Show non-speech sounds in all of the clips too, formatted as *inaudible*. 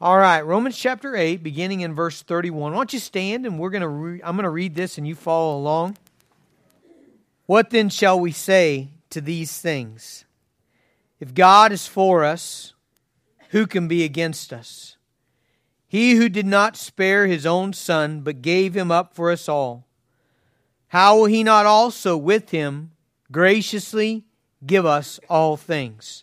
All right, Romans chapter 8, beginning in verse 31. Why don't you stand and we're to re- I'm going to read this and you follow along. What then shall we say to these things? If God is for us, who can be against us? He who did not spare his own son, but gave him up for us all, how will he not also with him graciously give us all things?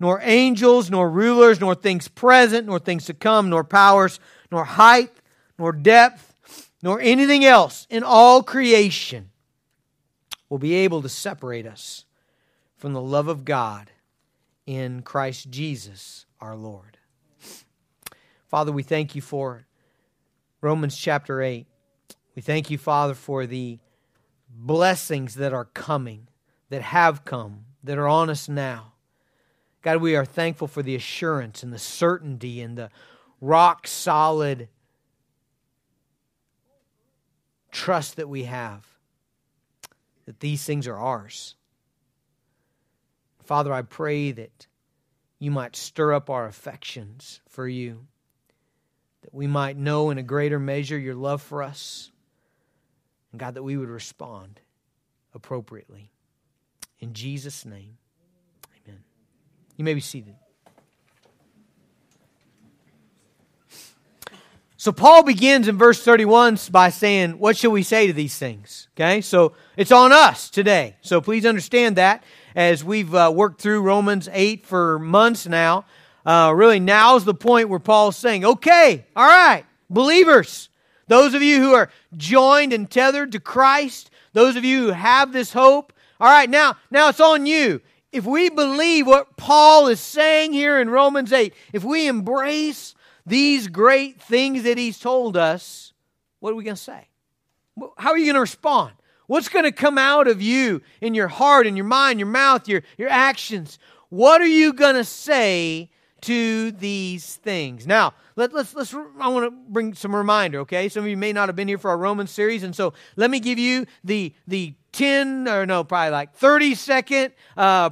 nor angels, nor rulers, nor things present, nor things to come, nor powers, nor height, nor depth, nor anything else in all creation will be able to separate us from the love of God in Christ Jesus our Lord. Father, we thank you for Romans chapter 8. We thank you, Father, for the blessings that are coming, that have come, that are on us now. God, we are thankful for the assurance and the certainty and the rock solid trust that we have that these things are ours. Father, I pray that you might stir up our affections for you that we might know in a greater measure your love for us. And God, that we would respond appropriately. In Jesus' name. You may be seated. So Paul begins in verse 31 by saying, What shall we say to these things? Okay, so it's on us today. So please understand that as we've uh, worked through Romans 8 for months now. Uh, really, now's the point where Paul's saying, okay, all right, believers, those of you who are joined and tethered to Christ, those of you who have this hope, all right, now, now it's on you. If we believe what Paul is saying here in Romans 8, if we embrace these great things that he's told us, what are we going to say? How are you going to respond? What's going to come out of you in your heart, in your mind, your mouth, your, your actions? What are you going to say to these things. Now, let, us let's, let's, I want to bring some reminder, okay? Some of you may not have been here for our Roman series, and so let me give you the, the 10, or no, probably like 30 second uh,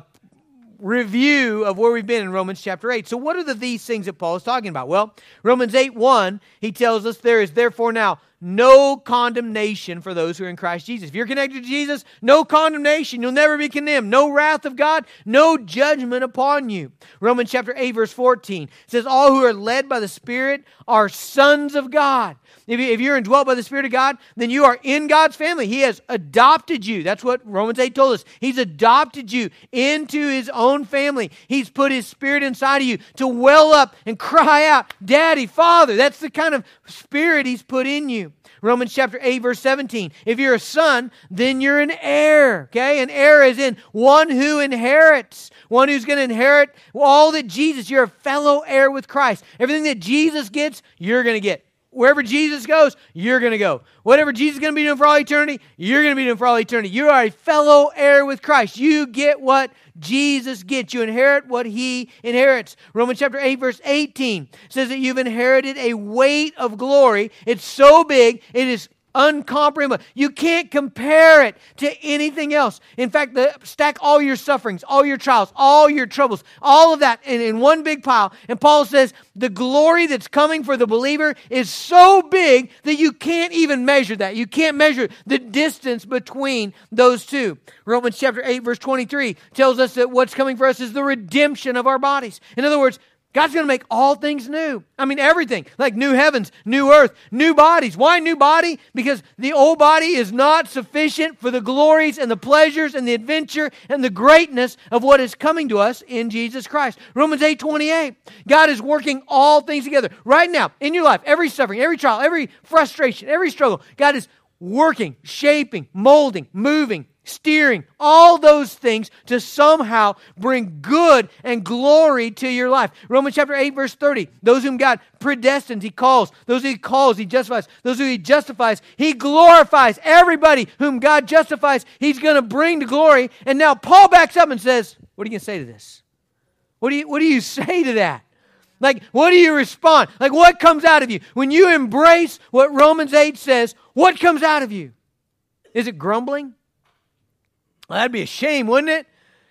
review of where we've been in Romans chapter 8. So, what are the these things that Paul is talking about? Well, Romans 8 1, he tells us there is therefore now no condemnation for those who are in Christ Jesus. If you're connected to Jesus, no condemnation. You'll never be condemned. No wrath of God, no judgment upon you. Romans chapter 8, verse 14 says, All who are led by the Spirit are sons of God. If you're indwelt by the Spirit of God, then you are in God's family. He has adopted you. That's what Romans 8 told us. He's adopted you into His own family. He's put His Spirit inside of you to well up and cry out, Daddy, Father. That's the kind of Spirit He's put in you. Romans chapter 8, verse 17. If you're a son, then you're an heir. Okay? An heir is in one who inherits, one who's going to inherit all that Jesus, you're a fellow heir with Christ. Everything that Jesus gets, you're going to get. Wherever Jesus goes, you're going to go. Whatever Jesus is going to be doing for all eternity, you're going to be doing for all eternity. You are a fellow heir with Christ. You get what Jesus gets. You inherit what he inherits. Romans chapter 8, verse 18 says that you've inherited a weight of glory. It's so big, it is uncomprehendable. You can't compare it to anything else. In fact, the, stack all your sufferings, all your trials, all your troubles, all of that in, in one big pile. And Paul says the glory that's coming for the believer is so big that you can't even measure that. You can't measure the distance between those two. Romans chapter 8, verse 23 tells us that what's coming for us is the redemption of our bodies. In other words, God's going to make all things new. I mean, everything. Like new heavens, new earth, new bodies. Why new body? Because the old body is not sufficient for the glories and the pleasures and the adventure and the greatness of what is coming to us in Jesus Christ. Romans 8 28. God is working all things together. Right now, in your life, every suffering, every trial, every frustration, every struggle, God is working, shaping, molding, moving, steering, all those things to somehow bring good and glory to your life. Romans chapter 8, verse 30. Those whom God predestines, He calls. Those who He calls, He justifies. Those who He justifies, He glorifies. Everybody whom God justifies, He's going to bring to glory. And now Paul backs up and says, What are you going to say to this? What do you, what do you *laughs* say to that? Like, what do you respond? Like, what comes out of you? When you embrace what Romans 8 says, what comes out of you? Is it grumbling? That'd be a shame, wouldn't it?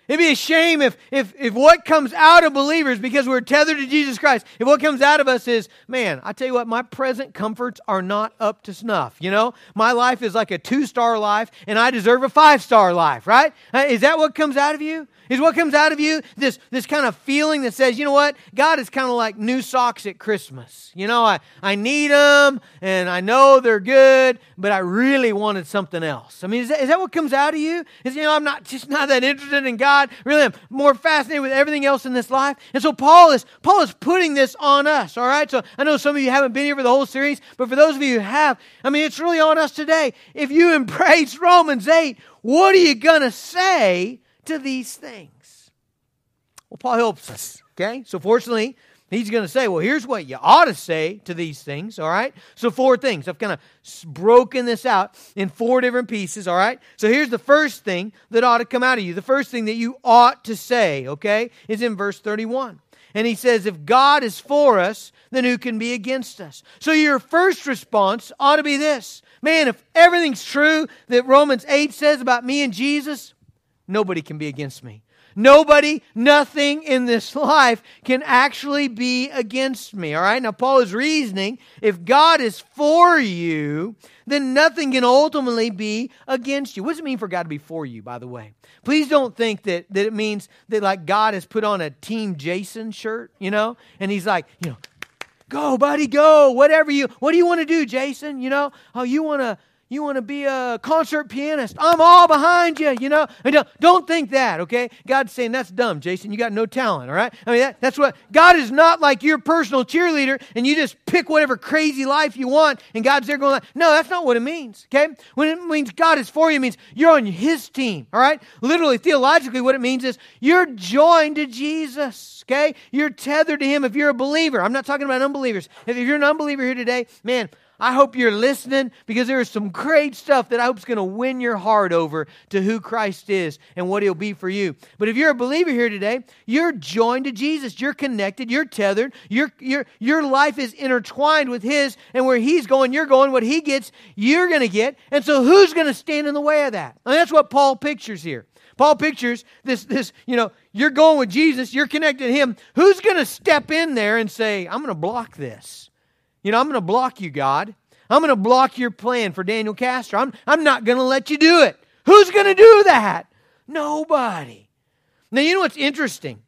It'd be a shame if, if, if what comes out of believers, because we're tethered to Jesus Christ, if what comes out of us is, man, I tell you what, my present comforts are not up to snuff. You know, my life is like a two star life, and I deserve a five star life, right? Uh, is that what comes out of you? Is what comes out of you this, this kind of feeling that says, you know what? God is kind of like new socks at Christmas. You know, I, I need them and I know they're good, but I really wanted something else. I mean, is that, is that what comes out of you? Is, you know, I'm not just not that interested in God. Really, I'm more fascinated with everything else in this life. And so Paul is, Paul is putting this on us, all right? So I know some of you haven't been here for the whole series, but for those of you who have, I mean, it's really on us today. If you embrace Romans 8, what are you to say to these things? Well, Paul helps us, okay? So, fortunately, he's going to say, well, here's what you ought to say to these things, all right? So, four things. I've kind of broken this out in four different pieces, all right? So, here's the first thing that ought to come out of you. The first thing that you ought to say, okay, is in verse 31. And he says, if God is for us, then who can be against us? So, your first response ought to be this Man, if everything's true that Romans 8 says about me and Jesus, nobody can be against me. Nobody, nothing in this life can actually be against me. All right? Now, Paul is reasoning if God is for you, then nothing can ultimately be against you. What does it mean for God to be for you, by the way? Please don't think that, that it means that, like, God has put on a Team Jason shirt, you know, and he's like, you know, go, buddy, go, whatever you, what do you want to do, Jason? You know, oh, you want to, you want to be a concert pianist. I'm all behind you, you know. Don't, don't think that, okay? God's saying that's dumb, Jason. You got no talent, all right? I mean, that, that's what God is not like your personal cheerleader and you just pick whatever crazy life you want and God's there going, no, that's not what it means, okay? When it means God is for you, means you're on His team, all right? Literally, theologically, what it means is you're joined to Jesus, okay? You're tethered to Him if you're a believer. I'm not talking about unbelievers. If you're an unbeliever here today, man, I hope you're listening because there is some great stuff that I hope is going to win your heart over to who Christ is and what He'll be for you. But if you're a believer here today, you're joined to Jesus. You're connected. You're tethered. Your, your, your life is intertwined with His, and where He's going, you're going. What He gets, you're going to get. And so, who's going to stand in the way of that? And that's what Paul pictures here. Paul pictures this, this, you know, you're going with Jesus, you're connected to Him. Who's going to step in there and say, I'm going to block this? You know, I'm going to block you, God. I'm going to block your plan for Daniel Castor. I'm, I'm not going to let you do it. Who's going to do that? Nobody. Now, you know what's interesting?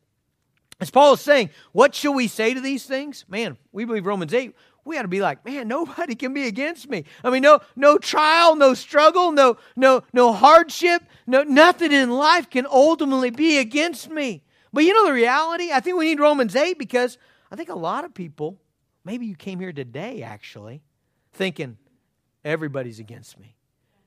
As Paul is saying, what shall we say to these things? Man, we believe Romans 8. We ought to be like, man, nobody can be against me. I mean, no, no trial, no struggle, no, no, no hardship, no, nothing in life can ultimately be against me. But you know the reality? I think we need Romans 8 because I think a lot of people Maybe you came here today, actually, thinking everybody's against me.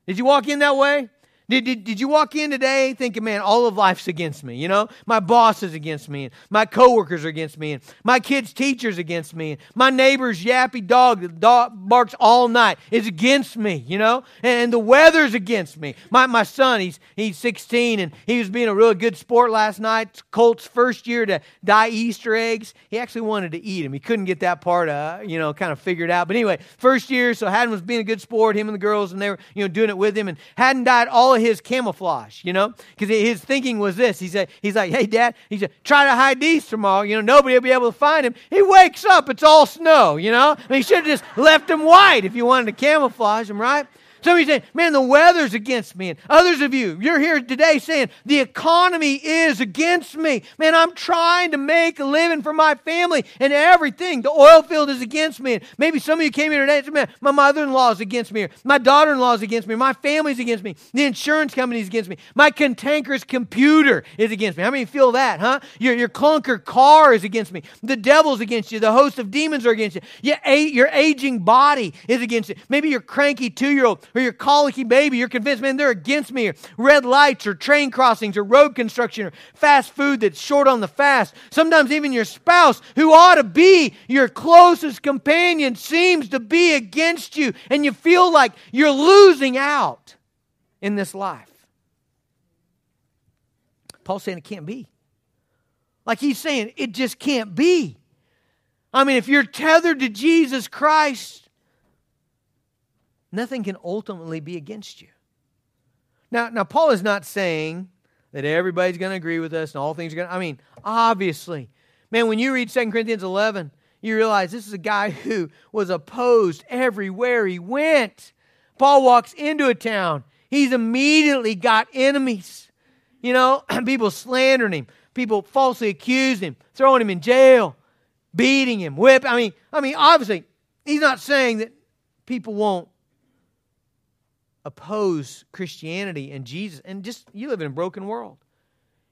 Did you walk in that way? Did, did, did you walk in today thinking, man, all of life's against me? You know, my boss is against me, and my coworkers are against me, and my kids' teachers against me, and my neighbor's yappy dog that dog barks all night is against me, you know, and, and, the weather's against me. My, my son, he's, he's 16, and he was being a really good sport last night. Colt's first year to dye Easter eggs. He actually wanted to eat them. He couldn't get that part, uh, you know, kind of figured out. But anyway, first year, so Haddon was being a good sport, him and the girls, and they were, you know, doing it with him, and Haddon dyed all of his camouflage, you know? Because his thinking was this. He said, he's like, hey, Dad, he said, try to hide these tomorrow. You know, nobody will be able to find him. He wakes up, it's all snow, you know? I mean, he should have just left him white if you wanted to camouflage him, right? Some of you saying, man, the weather's against me. And others of you, you're here today saying, the economy is against me. Man, I'm trying to make a living for my family and everything. The oil field is against me. And maybe some of you came here today and said, man, my mother-in-law is against me. Or my daughter-in-law is against me. My family's against me. The insurance company is against me. My cantankerous computer is against me. How many feel that, huh? Your, your clunker car is against me. The devil's against you. The host of demons are against you. Your, your aging body is against you. Maybe your cranky two-year-old or your colicky baby, you're convinced, man, they're against me, or red lights, or train crossings, or road construction, or fast food that's short on the fast. Sometimes even your spouse, who ought to be your closest companion, seems to be against you, and you feel like you're losing out in this life. Paul's saying it can't be. Like he's saying, it just can't be. I mean, if you're tethered to Jesus Christ, nothing can ultimately be against you. Now, now Paul is not saying that everybody's going to agree with us and all things are going to, I mean, obviously. Man, when you read 2 Corinthians 11, you realize this is a guy who was opposed everywhere he went. Paul walks into a town, he's immediately got enemies. You know, *clears throat* people slandering him, people falsely accusing him, throwing him in jail, beating him, whip. I mean, I mean, obviously, he's not saying that people won't oppose Christianity and Jesus. And just, you live in a broken world.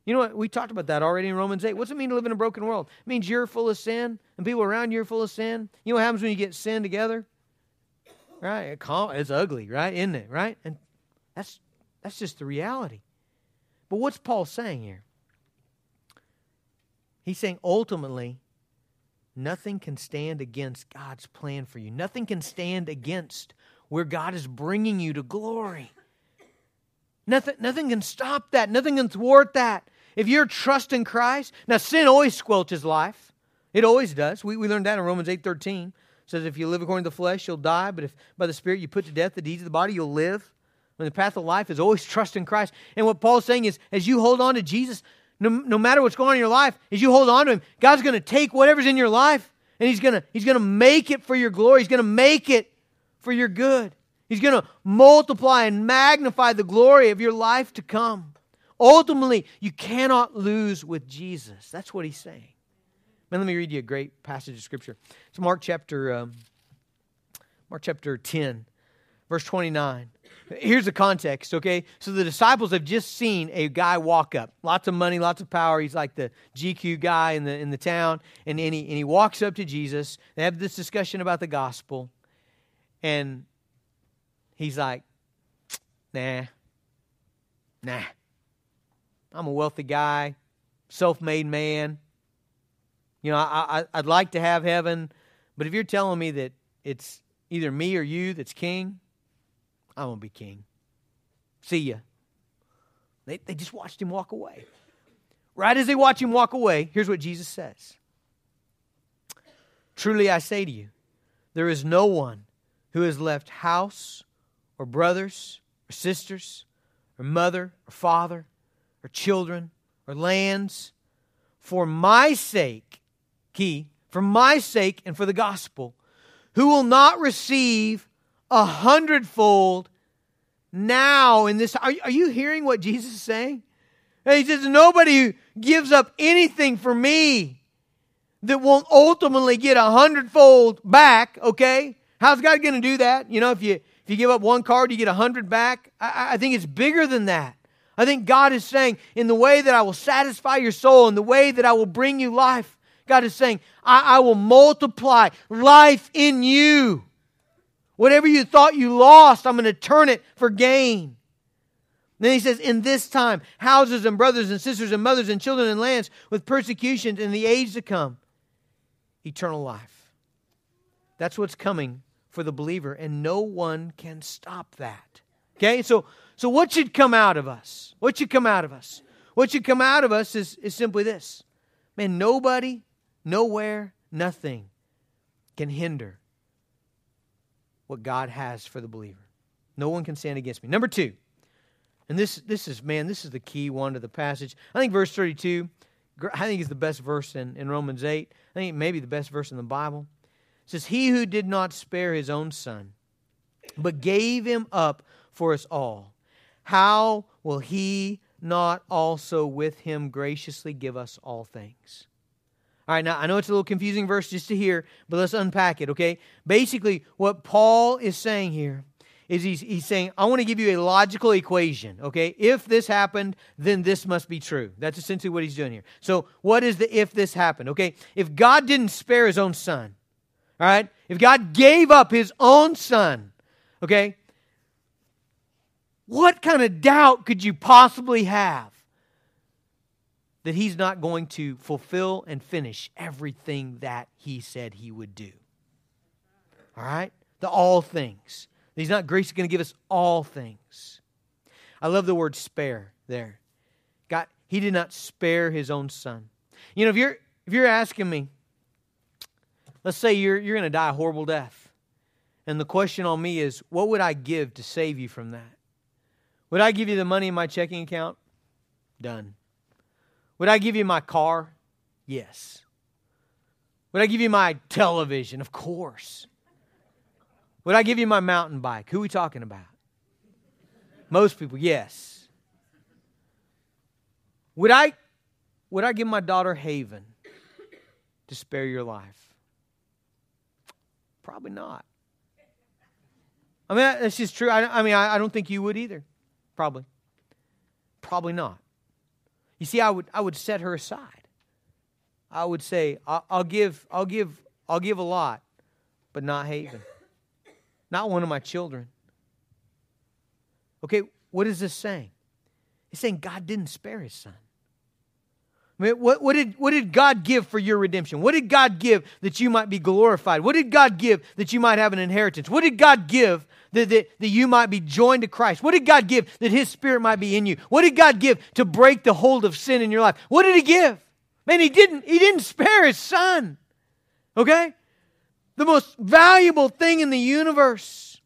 You know what? We talked about that already in Romans 8. What's it mean to live in a broken world? It means you're full of sin and people around you are full of sin. You know what happens when you get sin together? Right? It's ugly, right? Isn't it? Right? And that's, that's just the reality. But what's Paul saying here? He's saying ultimately, nothing can stand against God's plan for you. Nothing can stand against where God is bringing you to glory. Nothing, nothing can stop that. Nothing can thwart that. If you're trusting Christ, now sin always squelches life. It always does. We, we learned that in Romans 8 13. It says, if you live according to the flesh, you'll die, but if by the Spirit you put to death the deeds of the body, you'll live. When the path of life is always trust in Christ. And what Paul's saying is, as you hold on to Jesus, no, no matter what's going on in your life, as you hold on to Him, God's going to take whatever's in your life and He's going to He's going to make it for your glory. He's going to make it for your good. He's going to multiply and magnify the glory of your life to come. Ultimately, you cannot lose with Jesus. That's what he's saying. Man, let me read you a great passage of scripture. It's Mark chapter um, Mark chapter 10, verse 29. Here's the context, okay? So the disciples have just seen a guy walk up. Lots of money, lots of power. He's like the GQ guy in the in the town. And, and, he, and he walks up to Jesus. They have this discussion about the gospel. And he's like, nah, nah. I'm a wealthy guy, self made man. You know, I, I, would like to have heaven, but if you're telling me that it's either me or you that's king, I'm going to be king. See ya. They, they just watched him walk away. Right as they watch him walk away, here's what Jesus says Truly I say to you, there is no one who has left house or brothers or sisters or mother or father or children or lands for my sake, key, for my sake and for the gospel, who will not receive a hundredfold now in this. Are, are you hearing what Jesus is saying? He says, Nobody who gives up anything for me that won't ultimately get a hundredfold back, okay? How's God going to do that? You know, if you if you give up one card, you get a hundred back. I, I think it's bigger than that. I think God is saying, in the way that I will satisfy your soul, in the way that I will bring you life, God is saying, I, I will multiply life in you. Whatever you thought you lost, I'm going to turn it for gain. Then he says, In this time, houses and brothers and sisters and mothers and children and lands with persecutions in the age to come, eternal life. That's what's coming for the believer, and no one can stop that. Okay, so so what should come out of us? What should come out of us? What should come out of us is, is simply this. Man, nobody, nowhere, nothing can hinder what God has for the believer. No one can stand against me. Number two, and this this is man, this is the key one to the passage. I think verse 32, I think is the best verse in, in Romans 8. I think maybe the best verse in the Bible. Says, He who did not spare his own son, but gave him up for us all, how will he not also with him graciously give us all things? All right, now I know it's a little confusing verse just to hear, but let's unpack it, okay? Basically, what Paul is saying here is he's, he's saying, I want to give you a logical equation, okay? If this happened, then this must be true. That's essentially what he's doing here. So, what is the if this happened, okay? If God didn't spare his own son, all right? If God gave up his own son, okay? What kind of doubt could you possibly have that he's not going to fulfill and finish everything that he said he would do? All right? The all things. He's not gracious going to give us all things. I love the word spare there. God, he did not spare his own son. You know, if you're if you're asking me, let's say you're you're going to die a horrible death. And the question on me is, what would I give to save you from that? Would I give you the money in my checking account? Done. Would I give you my car? Yes. Would I give you my television? Of course. Would I give you my mountain bike? Who are we talking about? Most people, yes. Would I would I give my daughter Haven to spare your life? Probably not. I mean, that's just true. I, I mean, I, I don't think you would either. Probably. Probably not. You see, I would I would set her aside. I would say, I'll, I'll give, I'll give, I'll give a lot, but not Haven. Not one of my children. Okay, what is this saying? It's saying God didn't spare his son. I mean, what, what, did, what did God give for your redemption? What did God give that you might be glorified? What did God give that you might have an inheritance? What did God give that, that, that you might be joined to Christ? What did God give that His Spirit might be in you? What did God give to break the hold of sin in your life? What did He give? Man, He didn't, He didn't spare His Son. Okay? The most valuable thing in the universe.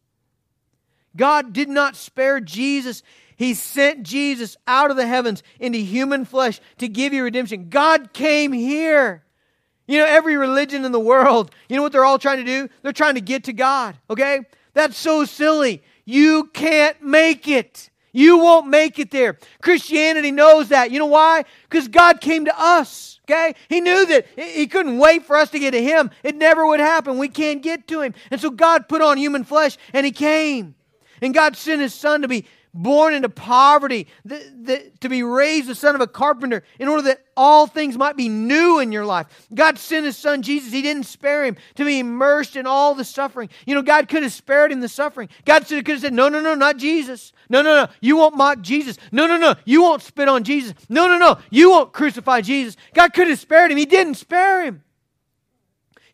God did not spare Jesus. He sent Jesus out of the heavens into human flesh to give you redemption. God came here. You know, every religion in the world, you know what they're all trying to do? They're trying to get to God, okay? That's so silly. You can't make it. You won't make it there. Christianity knows that. You know why? Because God came to us. Okay? He knew that He couldn't wait for us to get to Him. It never would happen. We can't get to Him. And so God put on human flesh and He came. And God sent His Son to be born into poverty, the, the, to be raised the son of a carpenter, in order that all things might be new in your life. God sent his son Jesus. He didn't spare him to be immersed in all the suffering. You know, God could have spared him the suffering. God could have said, No, no, no, not Jesus. No, no, no, you won't mock Jesus. No, no, no, you won't spit on Jesus. No, no, no, you won't crucify Jesus. God could have spared him. He didn't spare him.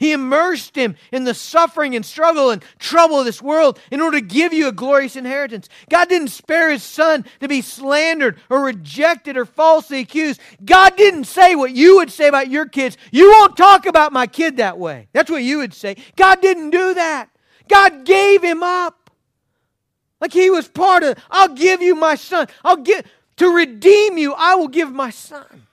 He immersed him in the suffering and struggle and trouble of this world in order to give you a glorious inheritance. God didn't spare his son to be slandered or rejected or falsely accused. God didn't say what you would say about your kids. You won't talk about my kid that way. That's what you would say. God didn't do that. God gave him up. Like he was part of, I'll give you my son. I'll give, to redeem you, I will give my son.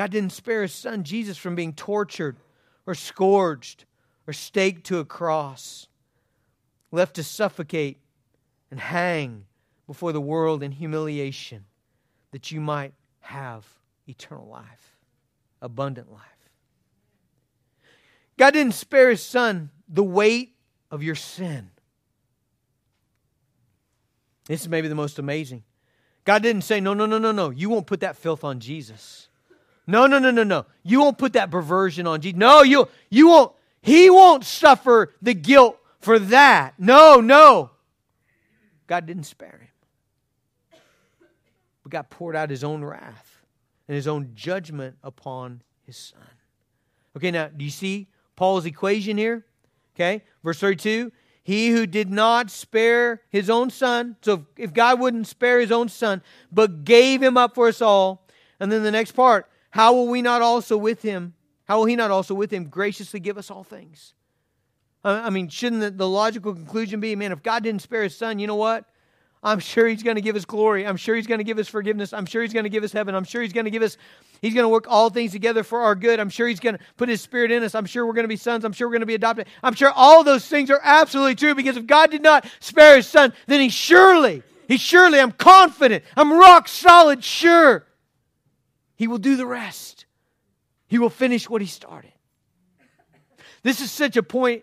God didn't spare his son Jesus from being tortured or scourged or staked to a cross, left to suffocate and hang before the world in humiliation that you might have eternal life, abundant life. God didn't spare his son the weight of your sin. This is maybe the most amazing. God didn't say, No, no, no, no, no. You won't put that filth on Jesus. No, no, no, no, no. You won't put that perversion on Jesus. No, you, you won't. He won't suffer the guilt for that. No, no. God didn't spare him. But God poured out his own wrath and his own judgment upon his son. Okay, now, do you see Paul's equation here? Okay, verse 32 He who did not spare his own son, so if God wouldn't spare his own son, but gave him up for us all, and then the next part, how will we not also with him, how will he not also with him graciously give us all things? I mean, shouldn't the, the logical conclusion be, man, if God didn't spare his son, you know what? I'm sure He's going to give us glory. I'm sure He's going to give us forgiveness. I'm sure He's going to give us heaven. I'm sure He's going to give us, He's going to work all things together for our good. I'm sure He's going to put His Spirit in us. I'm sure we're going to be sons. I'm sure we're going to be adopted. I'm sure all those things are absolutely true because if God did not spare His Son, then He surely, He surely, I'm confident, I'm rock solid sure, He will do the rest. He will finish what He started. This is such a point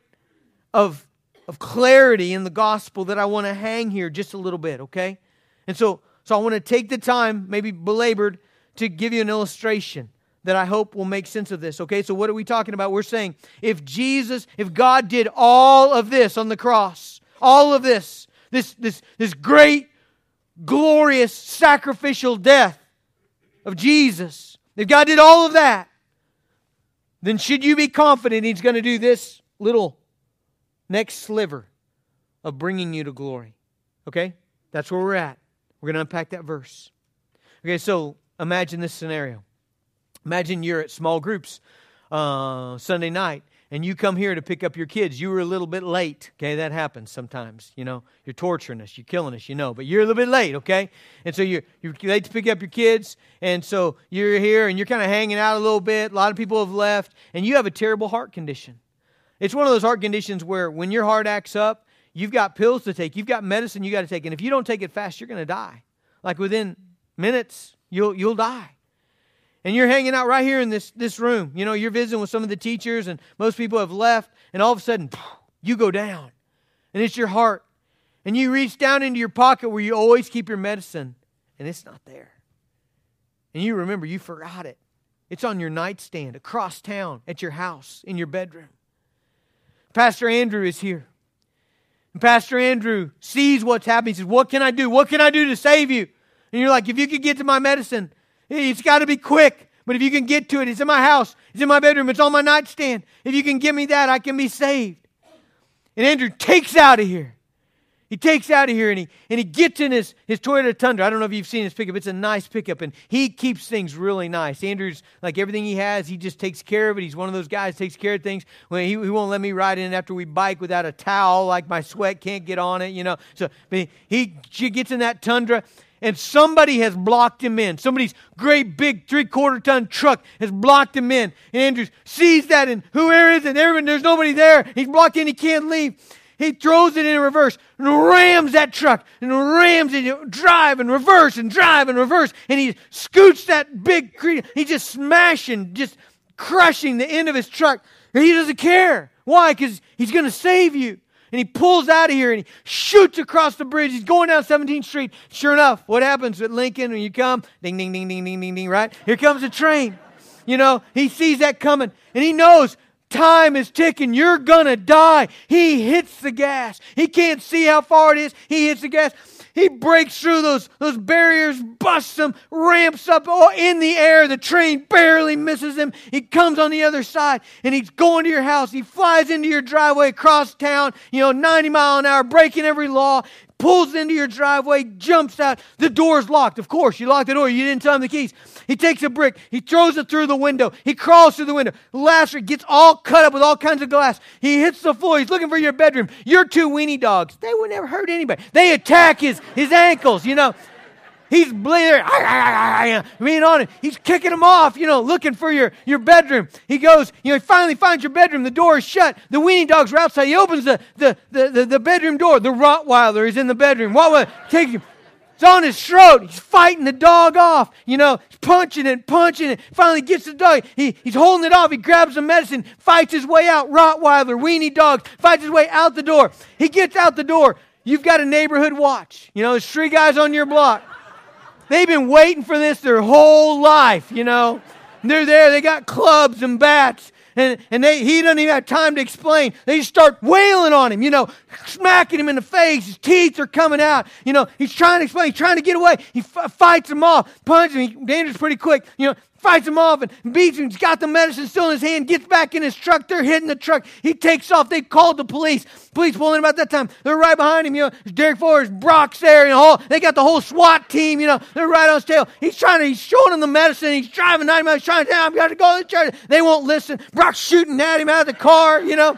of of clarity in the gospel that I want to hang here just a little bit, okay? And so, so I want to take the time, maybe belabored, to give you an illustration that I hope will make sense of this, okay? So, what are we talking about? We're saying if Jesus, if God did all of this on the cross, all of this, this, this, this great, glorious, sacrificial death of Jesus, if God did all of that, then should you be confident He's going to do this little next sliver of bringing you to glory. Okay? That's where we're at. We're going to unpack that verse. Okay, so imagine this scenario. Imagine you're at small groups uh, Sunday night and you come here to pick up your kids. You were a little bit late. Okay, that happens sometimes. You know, you're torturing us, you're killing us, you know, but you're a little bit late, okay? And so you're, you're late to pick up your kids, and so you're here and you're kind of hanging out a little bit. A lot of people have left, and you have a terrible heart condition. It's one of those heart conditions where when your heart acts up, you've got pills to take, you've got medicine you got to take, and if you don't take it fast, you're going to die. Like within minutes, you'll you'll die. And you're hanging out right here in this this room. You know, you're visiting with some of the teachers, and most people have left, and all of a sudden, you go down, and it's your heart, and you reach down into your pocket where you always keep your medicine, and it's not there. And you remember you forgot it. It's on your nightstand across town at your house in your bedroom. Pastor Andrew is here. And Pastor Andrew sees what's happening. He says, What can I do? What can I do to save you? And you're like, If you could get to my medicine, it's got to be quick. But if you can get to it, it's in my house, it's in my bedroom, it's on my nightstand. If you can give me that, I can be saved. And Andrew takes out of here. He takes out of here and he, and he gets in his, his Toyota Tundra. I don't know if you've seen his pickup. It's a nice pickup and he keeps things really nice. Andrew's like everything he has, he just takes care of it. He's one of those guys takes care of things. Well, he, he won't let me ride in after we bike without a towel, like my sweat can't get on it, you know. So he, he gets in that Tundra and somebody has blocked him in. Somebody's great big three quarter ton truck has blocked him in. And Andrew sees that and where is it? Everyone, there's nobody there. He's blocked in, he can't leave. He throws it in reverse and rams that truck and rams it, drive and reverse and drive and reverse. And he scoots that big, creature. he's just smashing, just crushing the end of his truck. And he doesn't care. Why? Because he's going to save you. And he pulls out of here and he shoots across the bridge. He's going down 17th Street. Sure enough, what happens at Lincoln when you come? Ding, ding, ding, ding, ding, ding, ding, right? Here comes a train. You know, he sees that coming and he knows Time is ticking. You're gonna die. He hits the gas. He can't see how far it is. He hits the gas. He breaks through those, those barriers, busts them, ramps up oh, in the air. The train barely misses him. He comes on the other side and he's going to your house. He flies into your driveway across town, you know, 90 mile an hour, breaking every law pulls into your driveway, jumps out. The door's locked. Of course, you locked the door. You didn't tell him the keys. He takes a brick. He throws it through the window. He crawls through the window. Lasher gets all cut up with all kinds of glass. He hits the floor. He's looking for your bedroom. Your two weenie dogs. They would never hurt anybody. They attack his, his ankles, you know. He's bleeding, being on it. He's kicking them off, you know, looking for your, your bedroom. He goes, you know, he finally finds your bedroom. The door is shut. The weenie dogs are outside. He opens the, the, the, the, the bedroom door. The Rottweiler is in the bedroom. What Rottweiler takes him. It's on his throat. He's fighting the dog off. You know, he's punching it, punching it. Finally gets the dog. He, he's holding it off. He grabs the medicine, fights his way out. Rottweiler, weenie dogs, fights his way out the door. He gets out the door. You've got a neighborhood watch. You know, there's three guys on your block. They've been waiting for this their whole life, you know. they're there, they got clubs and bats. And, and they, he doesn't even have time to explain. They just start wailing on him, you know, smacking him in the face. His teeth are coming out. You know, he's trying to explain, he's trying to get away. He f- fights them off, punches him. He, Danger's pretty quick. You know, fights him off and beats him. He's got the medicine still in his hand, gets back in his truck. They're hitting the truck. He takes off. They called the police. Police pulling him at that time. They're right behind him. You know, Derek Forrest, Brock's there. You know, they got the whole SWAT team. You know, they're right on his tail. He's trying to, he's showing them the medicine. He's driving 90 miles, trying to him, got to go. To the church. They won't listen. Brock's shooting at him out of the car, you know.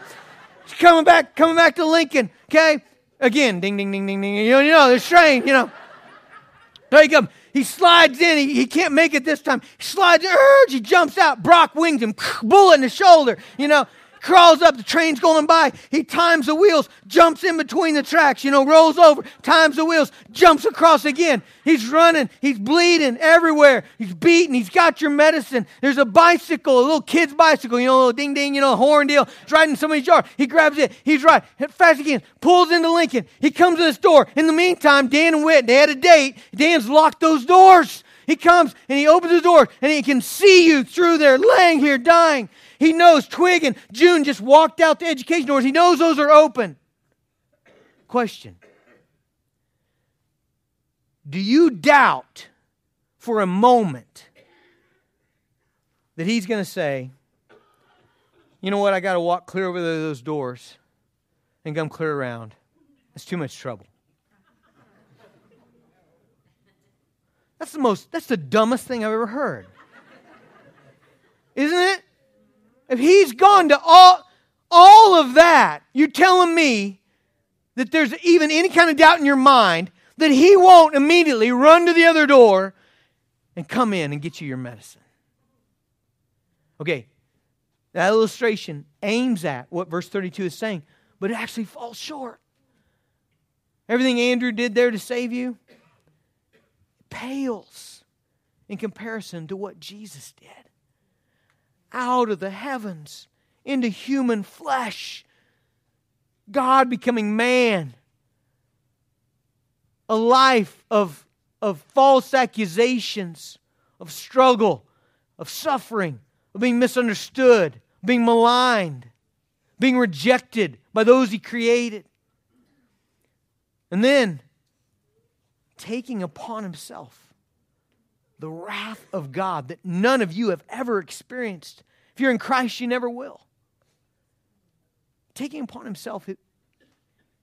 He's coming back, coming back to Lincoln, okay? Again, ding, ding, ding, ding, ding. You know, you know they're trained, you know. There you. He slides in. He, he can't make it this time. He slides, urge, he jumps out. Brock wings him, bullet in the shoulder. You know, crawls up, the train's going by. He times the wheels, jumps in between the tracks, you know, rolls over, times the wheels, jumps across again. He's running, he's bleeding everywhere. He's beaten, he's got your medicine. There's a bicycle, a little kid's bicycle, you know, a little ding ding, you know, horn deal. It's in somebody's yard. He grabs it, he's right, fast again, pulls into Lincoln. He comes to this door. In the meantime, Dan and Whit, they had a date. Dan's locked those doors. He comes and he opens the door and he can see you through there, laying here dying. He knows Twig and June just walked out the education doors. He knows those are open. Question Do you doubt for a moment that he's going to say, you know what, I got to walk clear over those doors and come clear around? It's too much trouble. That's the most, that's the dumbest thing I've ever heard. Isn't it? If he's gone to all, all of that, you're telling me that there's even any kind of doubt in your mind that he won't immediately run to the other door and come in and get you your medicine. Okay, that illustration aims at what verse 32 is saying, but it actually falls short. Everything Andrew did there to save you pales in comparison to what Jesus did out of the heavens into human flesh. God becoming man. A life of, of false accusations, of struggle, of suffering, of being misunderstood, being maligned, being rejected by those he created. And then taking upon himself the wrath of God that none of you have ever experienced. If you're in Christ, you never will. Taking upon himself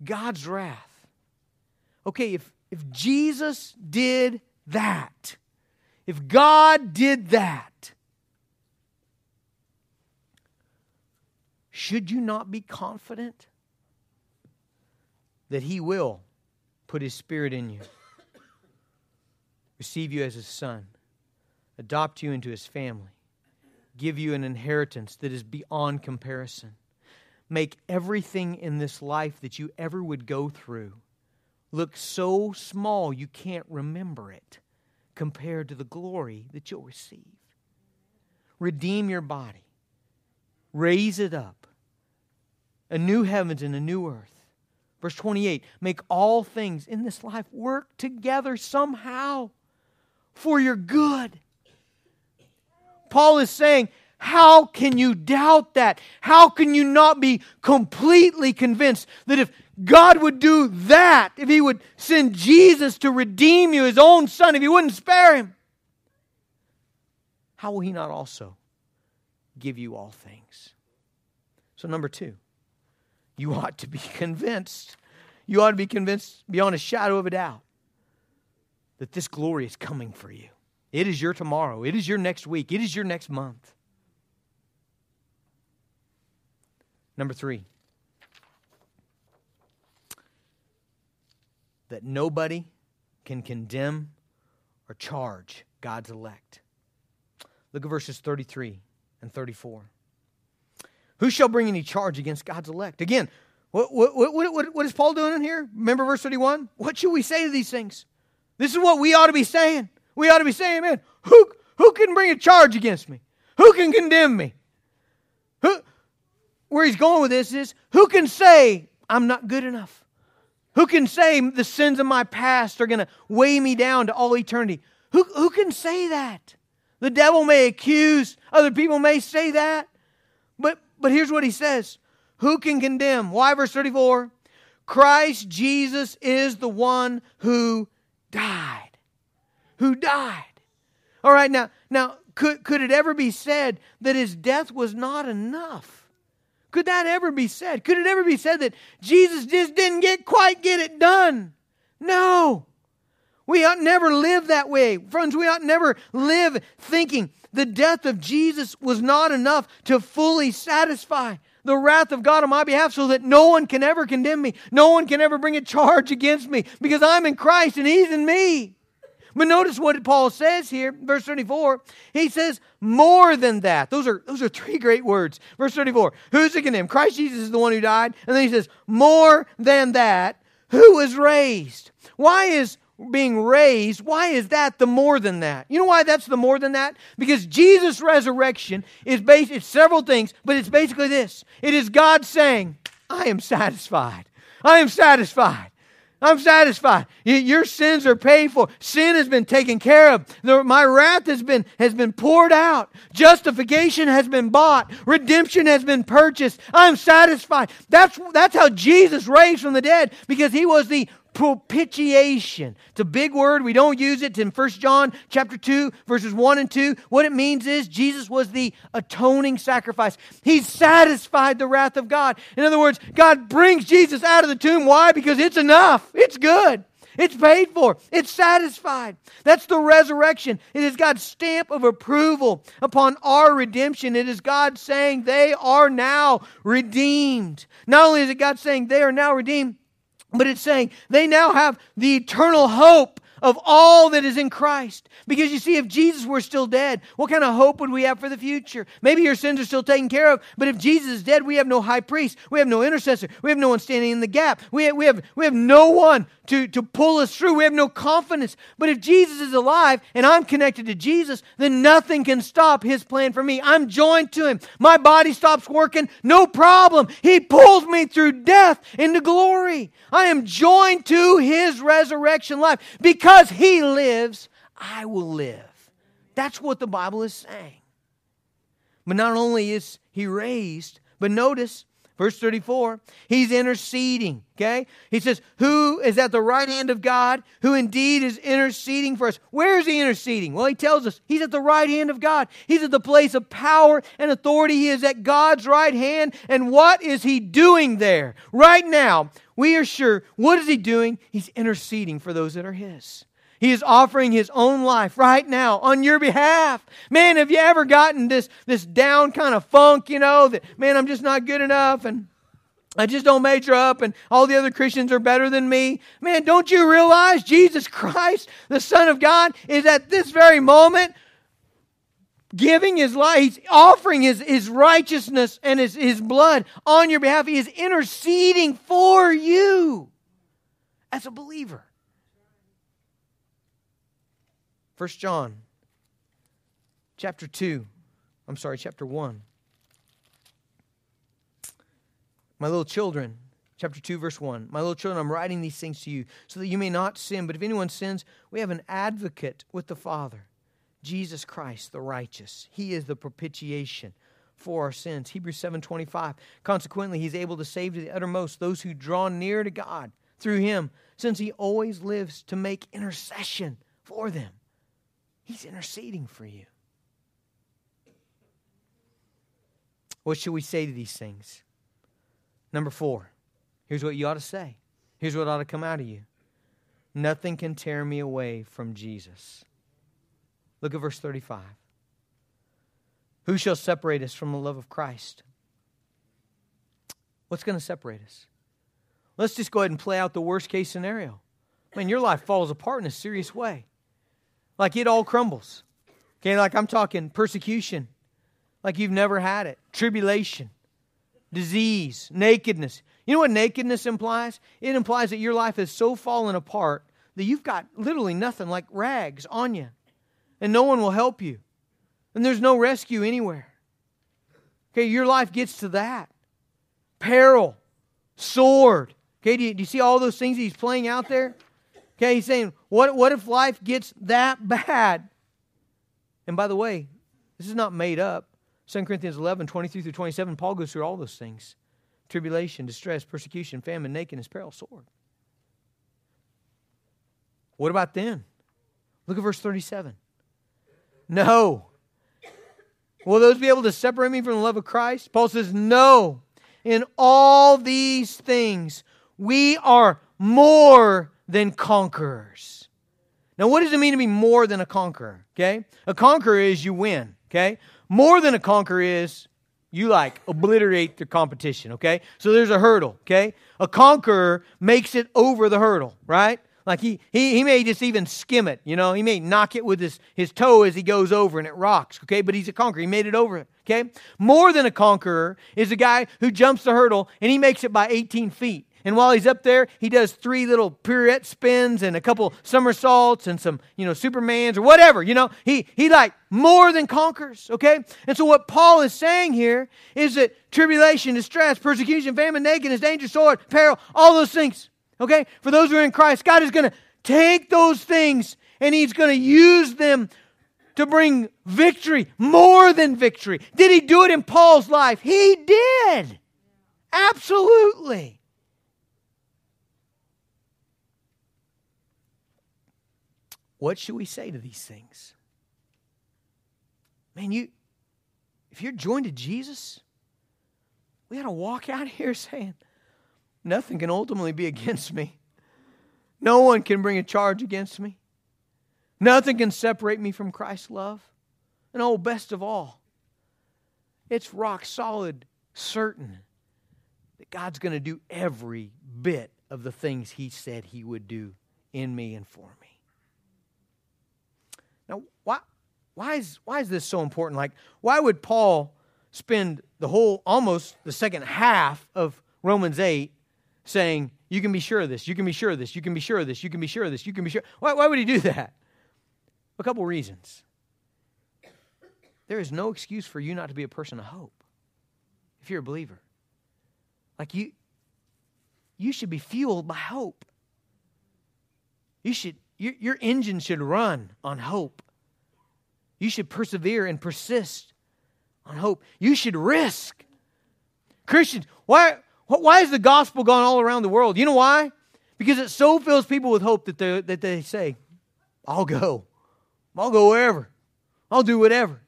God's wrath. Okay, if, if Jesus did that, if God did that, should you not be confident that He will put His Spirit in you? Receive you as his son, adopt you into his family, give you an inheritance that is beyond comparison, make everything in this life that you ever would go through look so small you can't remember it compared to the glory that you'll receive. Redeem your body, raise it up, a new heavens and a new earth. Verse 28 make all things in this life work together somehow for your good. Paul is saying, how can you doubt that? How can you not be completely convinced that if God would do that, if He would send Jesus to redeem you, His own Son, if He wouldn't spare Him, how will He not also give you all things? So, number two, you *laughs* ought to be convinced. You ought to be convinced beyond a shadow of a doubt that this glory is coming for you. It is your tomorrow. It is your next week. It is your next month. Number three, that nobody can condemn or charge God's elect. Look at verses 33 and 34. Who shall bring any charge against God's elect? Again, what, what, what, what is Paul doing in here? Remember verse 31? What should we say to these things? This is what we ought to be saying. We ought to be saying, man, who, who can bring a charge against me? Who can condemn me? Who, where he's going with this is, who can say I'm not good enough? Who can say the sins of my past are going to weigh me down to all eternity? Who, who can say that? The devil may accuse, other people may say that. But, but here's what he says Who can condemn? Why, verse 34? Christ Jesus is the one who died. Who died. All right, now, now could, could it ever be said that his death was not enough? Could that ever be said? Could it ever be said that Jesus just didn't get quite get it done? No. We ought never live that way. Friends, we ought never live thinking the death of Jesus was not enough to fully satisfy the wrath of God on my behalf so that no one can ever condemn me. No one can ever bring a charge against me because I'm in Christ and He's in me. But notice what Paul says here, verse 34. He says, more than that. Those are, those are three great words. Verse 34. Who's it condemned? Christ Jesus is the one who died. And then he says, more than that, who was raised? Why is being raised, why is that the more than that? You know why that's the more than that? Because Jesus' resurrection is based, it's several things, but it's basically this. It is God saying, I am satisfied. I am satisfied. I'm satisfied. Your sins are paid for. Sin has been taken care of. My wrath has been, has been poured out. Justification has been bought. Redemption has been purchased. I'm satisfied. That's, that's how Jesus raised from the dead because he was the propitiation. It's a big word. We don't use it in 1 John chapter 2 verses 1 and 2. What it means is Jesus was the atoning sacrifice. He satisfied the wrath of God. In other words, God brings Jesus out of the tomb. Why? Because it's enough. It's good. It's paid for. It's satisfied. That's the resurrection. It is God's stamp of approval upon our redemption. It is God saying they are now redeemed. Not only is it God saying they are now redeemed, but it's saying they now have the eternal hope of all that is in Christ. Because you see, if Jesus were still dead, what kind of hope would we have for the future? Maybe your sins are still taken care of, but if Jesus is dead, we have no high priest, we have no intercessor, we have no one standing in the gap, we have, we have, we have no one to, to pull us through, we have no confidence. But if Jesus is alive and I'm connected to Jesus, then nothing can stop his plan for me. I'm joined to him. My body stops working, no problem. He pulls me through death into glory. I am joined to his resurrection life because because he lives, I will live. That's what the Bible is saying. But not only is he raised, but notice verse 34, he's interceding, okay? He says, Who is at the right hand of God, who indeed is interceding for us? Where is he interceding? Well, he tells us he's at the right hand of God. He's at the place of power and authority. He is at God's right hand. And what is he doing there? Right now, we are sure. What is he doing? He's interceding for those that are his. He is offering his own life right now on your behalf. Man, have you ever gotten this, this down kind of funk, you know, that, man, I'm just not good enough and I just don't measure up and all the other Christians are better than me. Man, don't you realize Jesus Christ, the Son of God, is at this very moment giving his life, he's offering his, his righteousness and his, his blood on your behalf. He is interceding for you as a believer. First John chapter 2. I'm sorry, chapter 1. My little children, chapter 2, verse 1. My little children, I'm writing these things to you so that you may not sin. But if anyone sins, we have an advocate with the Father Jesus Christ the righteous. He is the propitiation for our sins. Hebrews 7:25. Consequently, he's able to save to the uttermost those who draw near to God through him, since he always lives to make intercession for them. He's interceding for you. What should we say to these things? Number 4. Here's what you ought to say. Here's what ought to come out of you. Nothing can tear me away from Jesus. Look at verse 35. Who shall separate us from the love of Christ? What's going to separate us? Let's just go ahead and play out the worst case scenario. Man, your life falls apart in a serious way. Like it all crumbles. Okay, like I'm talking persecution, like you've never had it, tribulation, disease, nakedness. You know what nakedness implies? It implies that your life has so fallen apart that you've got literally nothing like rags on you and no one will help you. And there's no rescue anywhere. Okay, your life gets to that. Peril, sword. Okay, do you, do you see all those things he's playing out there? Okay, he's saying, what, what if life gets that bad? And by the way, this is not made up. 2 Corinthians 11, 23 through 27, Paul goes through all those things tribulation, distress, persecution, famine, nakedness, peril, sword. What about then? Look at verse 37. No. Will those be able to separate me from the love of Christ? Paul says, No. In all these things, we are more than conquerors. Now, what does it mean to be more than a conqueror? Okay? A conqueror is you win. Okay? More than a conqueror is you like obliterate the competition, okay? So there's a hurdle, okay? A conqueror makes it over the hurdle, right? Like he, he, he may just even skim it, you know, he may knock it with his, his toe as he goes over and it rocks, okay? But he's a conqueror. He made it over, okay? More than a conqueror is a guy who jumps the hurdle and he makes it by 18 feet. And while he's up there, he does three little pirouette spins and a couple somersaults and some, you know, Supermans or whatever. You know, he, he like more than conquers, okay? And so what Paul is saying here is that tribulation, distress, persecution, famine, nakedness, danger, sword, peril, all those things, okay? For those who are in Christ, God is going to take those things and he's going to use them to bring victory, more than victory. Did he do it in Paul's life? He did. Absolutely. What should we say to these things? Man, you if you're joined to Jesus, we got to walk out *laughs* here saying, nothing can ultimately be *laughs* against me. No one can bring a charge against me. Nothing can separate me from Christ's love. And oh, best of all, it's rock solid, certain that God's going to do every bit of the things He said He would do in me and for me. Now, why, why, is, why is this so important? Like, why would Paul spend the whole, almost the second half of Romans 8 saying, You can be sure of this, you can be sure of this, you can be sure of this, you can be sure of this, you can be sure? Why, why would he do that? A couple reasons. There is no excuse for you not to be a person of hope if you're a believer. Like you, you should be fueled by hope. You should your, your engine should run on hope. You should persevere and persist on hope. You should risk. Christians, why, why has the gospel gone all around the world? You know why? Because it so fills people with hope that they, that they say, I'll go. I'll go wherever. I'll do whatever.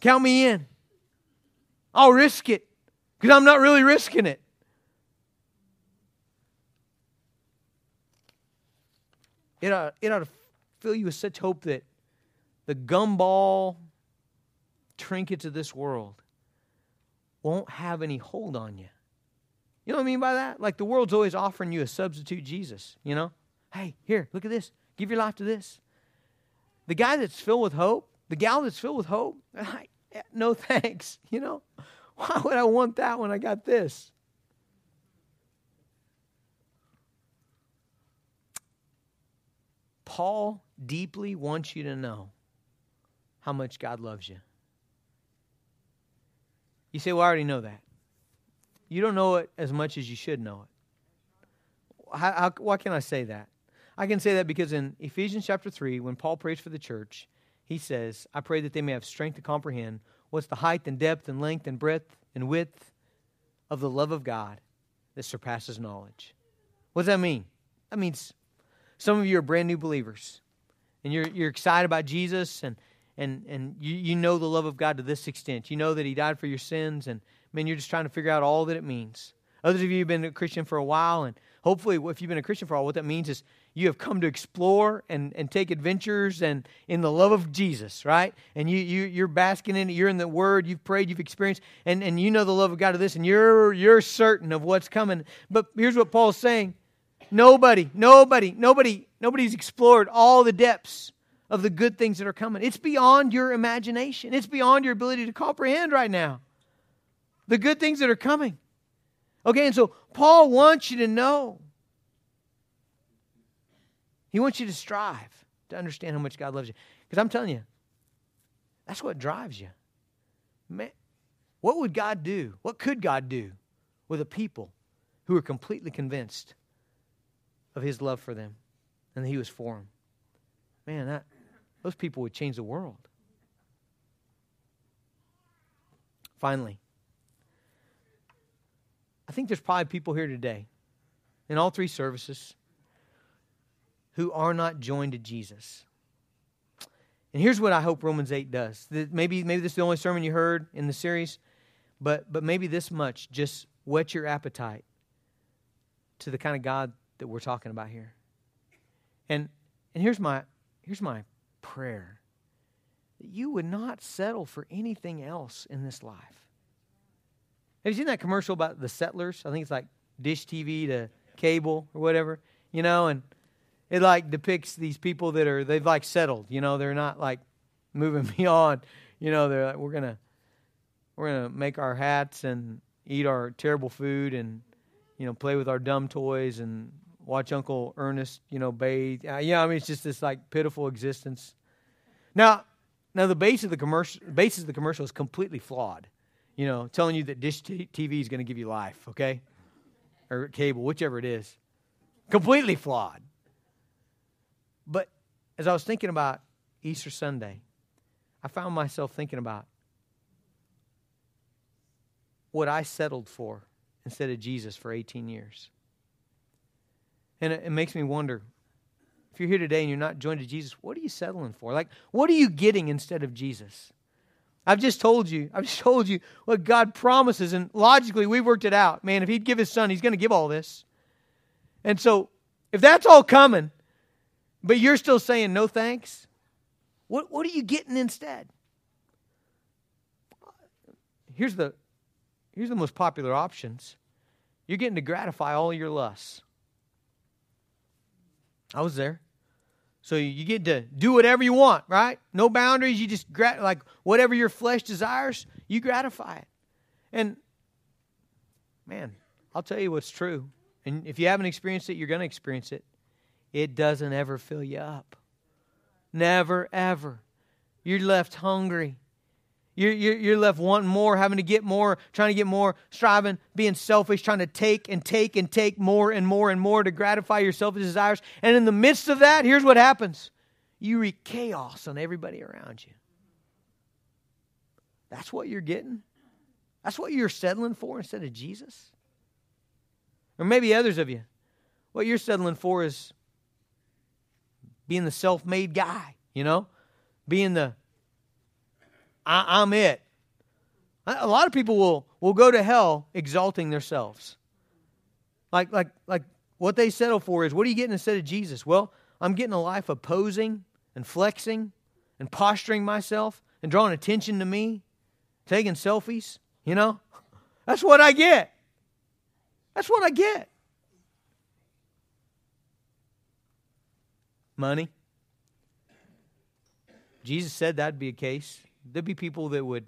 Count me in. I'll risk it because I'm not really risking it. It ought, it ought to fill you with such hope that the gumball trinkets of this world won't have any hold on you. You know what I mean by that? Like the world's always offering you a substitute Jesus, you know? Hey, here, look at this. Give your life to this. The guy that's filled with hope, the gal that's filled with hope, *laughs* no thanks, *laughs* you know? Why would I want that when I got this? Paul deeply wants you to know how much God loves you. You say, Well, I already know that. You don't know it as much as you should know it. How, how, why can I say that? I can say that because in Ephesians chapter 3, when Paul prays for the church, he says, I pray that they may have strength to comprehend what's the height and depth and length and breadth and width of the love of God that surpasses knowledge. What does that mean? That means some of you are brand new believers, and you're, you're excited about Jesus, and, and, and you, you know the love of God to this extent. You know that He died for your sins, and man, you're just trying to figure out all that it means. Others of you have been a Christian for a while, and hopefully, if you've been a Christian for a while, what that means is you have come to explore and, and take adventures and in the love of Jesus, right? And you, you, you're basking in it, you're in the Word, you've prayed, you've experienced, and, and you know the love of God of this, and you're, you're certain of what's coming. But here's what Paul's saying Nobody, nobody, nobody, nobody's explored all the depths of the good things that are coming. It's beyond your imagination. It's beyond your ability to comprehend right now. The good things that are coming. Okay, and so Paul wants you to know. He wants you to strive to understand how much God loves you. Because I'm telling you, that's what drives you. Man, what would God do? What could God do with a people who are completely convinced of his love for them and that he was for them. Man, that, those people would change the world. Finally, think there's probably people here today in all three services who are not joined to Jesus. And here's what I hope Romans 8 does. Maybe, maybe this is the only sermon you heard in the series, but, but maybe this much just whet your appetite to the kind of God that we're talking about here. And and here's my here's my prayer. That you would not settle for anything else in this life. Have you seen that commercial about the settlers? I think it's like dish TV to cable or whatever, you know, and it like depicts these people that are they've like settled, you know, they're not like moving *laughs* beyond, you know, they're like we're gonna we're gonna make our hats and eat our terrible food and you know play with our dumb toys and watch Uncle Ernest, you know, bathe. Uh, yeah, I mean it's just this like pitiful existence. Now, now the base of the commercial basis of the commercial is completely flawed. You know, telling you that dish TV is going to give you life, okay, or cable, whichever it is, completely flawed. But as I was thinking about Easter Sunday, I found myself thinking about what I settled for instead of Jesus for 18 years. And it, it makes me wonder if you're here today and you're not joined to Jesus, what are you settling for? Like, what are you getting instead of Jesus? I've just told you, I've just told you what God promises, and logically we worked it out. Man, if He'd give His Son, He's going to give all this. And so, if that's all coming, but you're still saying no thanks, what, what are you getting instead? Here's the, here's the most popular options you're getting to gratify all your lusts. I was there. So you get to do whatever you want, right? No boundaries. You just grat- like whatever your flesh desires, you gratify it. And man, I'll tell you what's true. And if you haven't experienced it, you're going to experience it. It doesn't ever fill you up. Never, ever. You're left hungry. You're, you're, left wanting more, having to get more, trying to get more, striving, being selfish, trying to take and take and take more and more and more to gratify your selfish desires. And in the midst of that, here's what happens you wreak chaos on everybody around you. That's what you're getting. That's what you're settling for instead of Jesus. Or maybe others of you, what you're settling for is being the self made guy, you know? Being the I, am it. A lot of people will, will go to hell exalting themselves. Like, like, like what they settle for is what are you getting instead of Jesus? Well, I'm getting a life of posing and flexing and posturing myself and drawing attention to me, taking selfies, you know? That's what I get. That's what I get. Money. Jesus said that'd be a case. There'd be people that would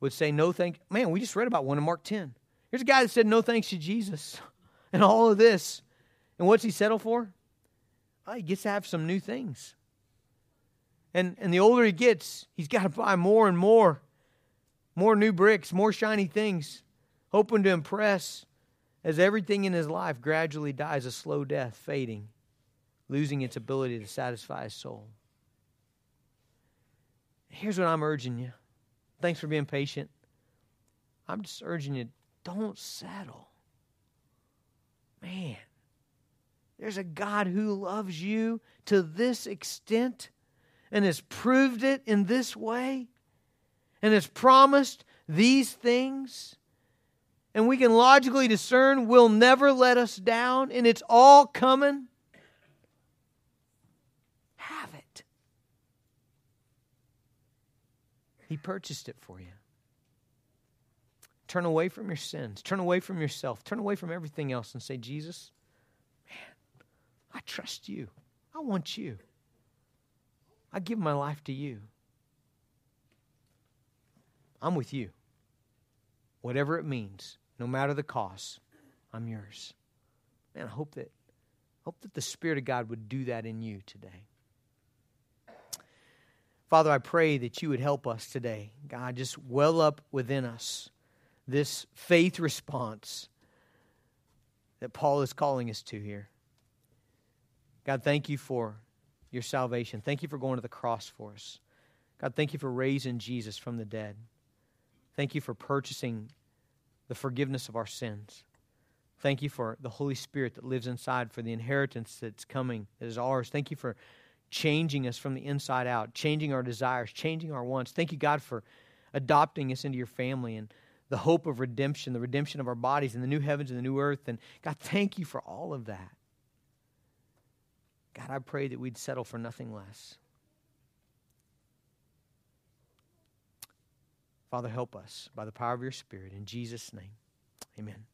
would say no thank man, we just read about one in Mark 10. Here's a guy that said no thanks to Jesus *laughs* and all of this. And what's he settle for? Oh, he gets to have some new things. And and the older he gets, he's got to buy more and more. More new bricks, more shiny things, hoping to impress as everything in his life gradually dies a slow death, fading, losing its ability to satisfy his soul. Here's what I'm urging you. Thanks for being patient. I'm just urging you don't settle. Man, there's a God who loves you to this extent and has proved it in this way and has promised these things. And we can logically discern will never let us down, and it's all coming. He purchased it for you. Turn away from your sins. Turn away from yourself. Turn away from everything else and say, Jesus, man, I trust you. I want you. I give my life to you. I'm with you. Whatever it means, no matter the cost, I'm yours. Man, I hope that, hope that the Spirit of God would do that in you today. Father, I pray that you would help us today. God, just well up within us this faith response that Paul is calling us to here. God, thank you for your salvation. Thank you for going to the cross for us. God, thank you for raising Jesus from the dead. Thank you for purchasing the forgiveness of our sins. Thank you for the Holy Spirit that lives inside, for the inheritance that's coming, that is ours. Thank you for changing us from the inside out, changing our desires, changing our wants. Thank you, God, for adopting us into your family and the hope of redemption, the redemption of our bodies and the new heavens and the new earth. And God, thank you for all of that. God, I pray that we'd settle for nothing less. Father, help us by the power of your Spirit. In Jesus' name, amen.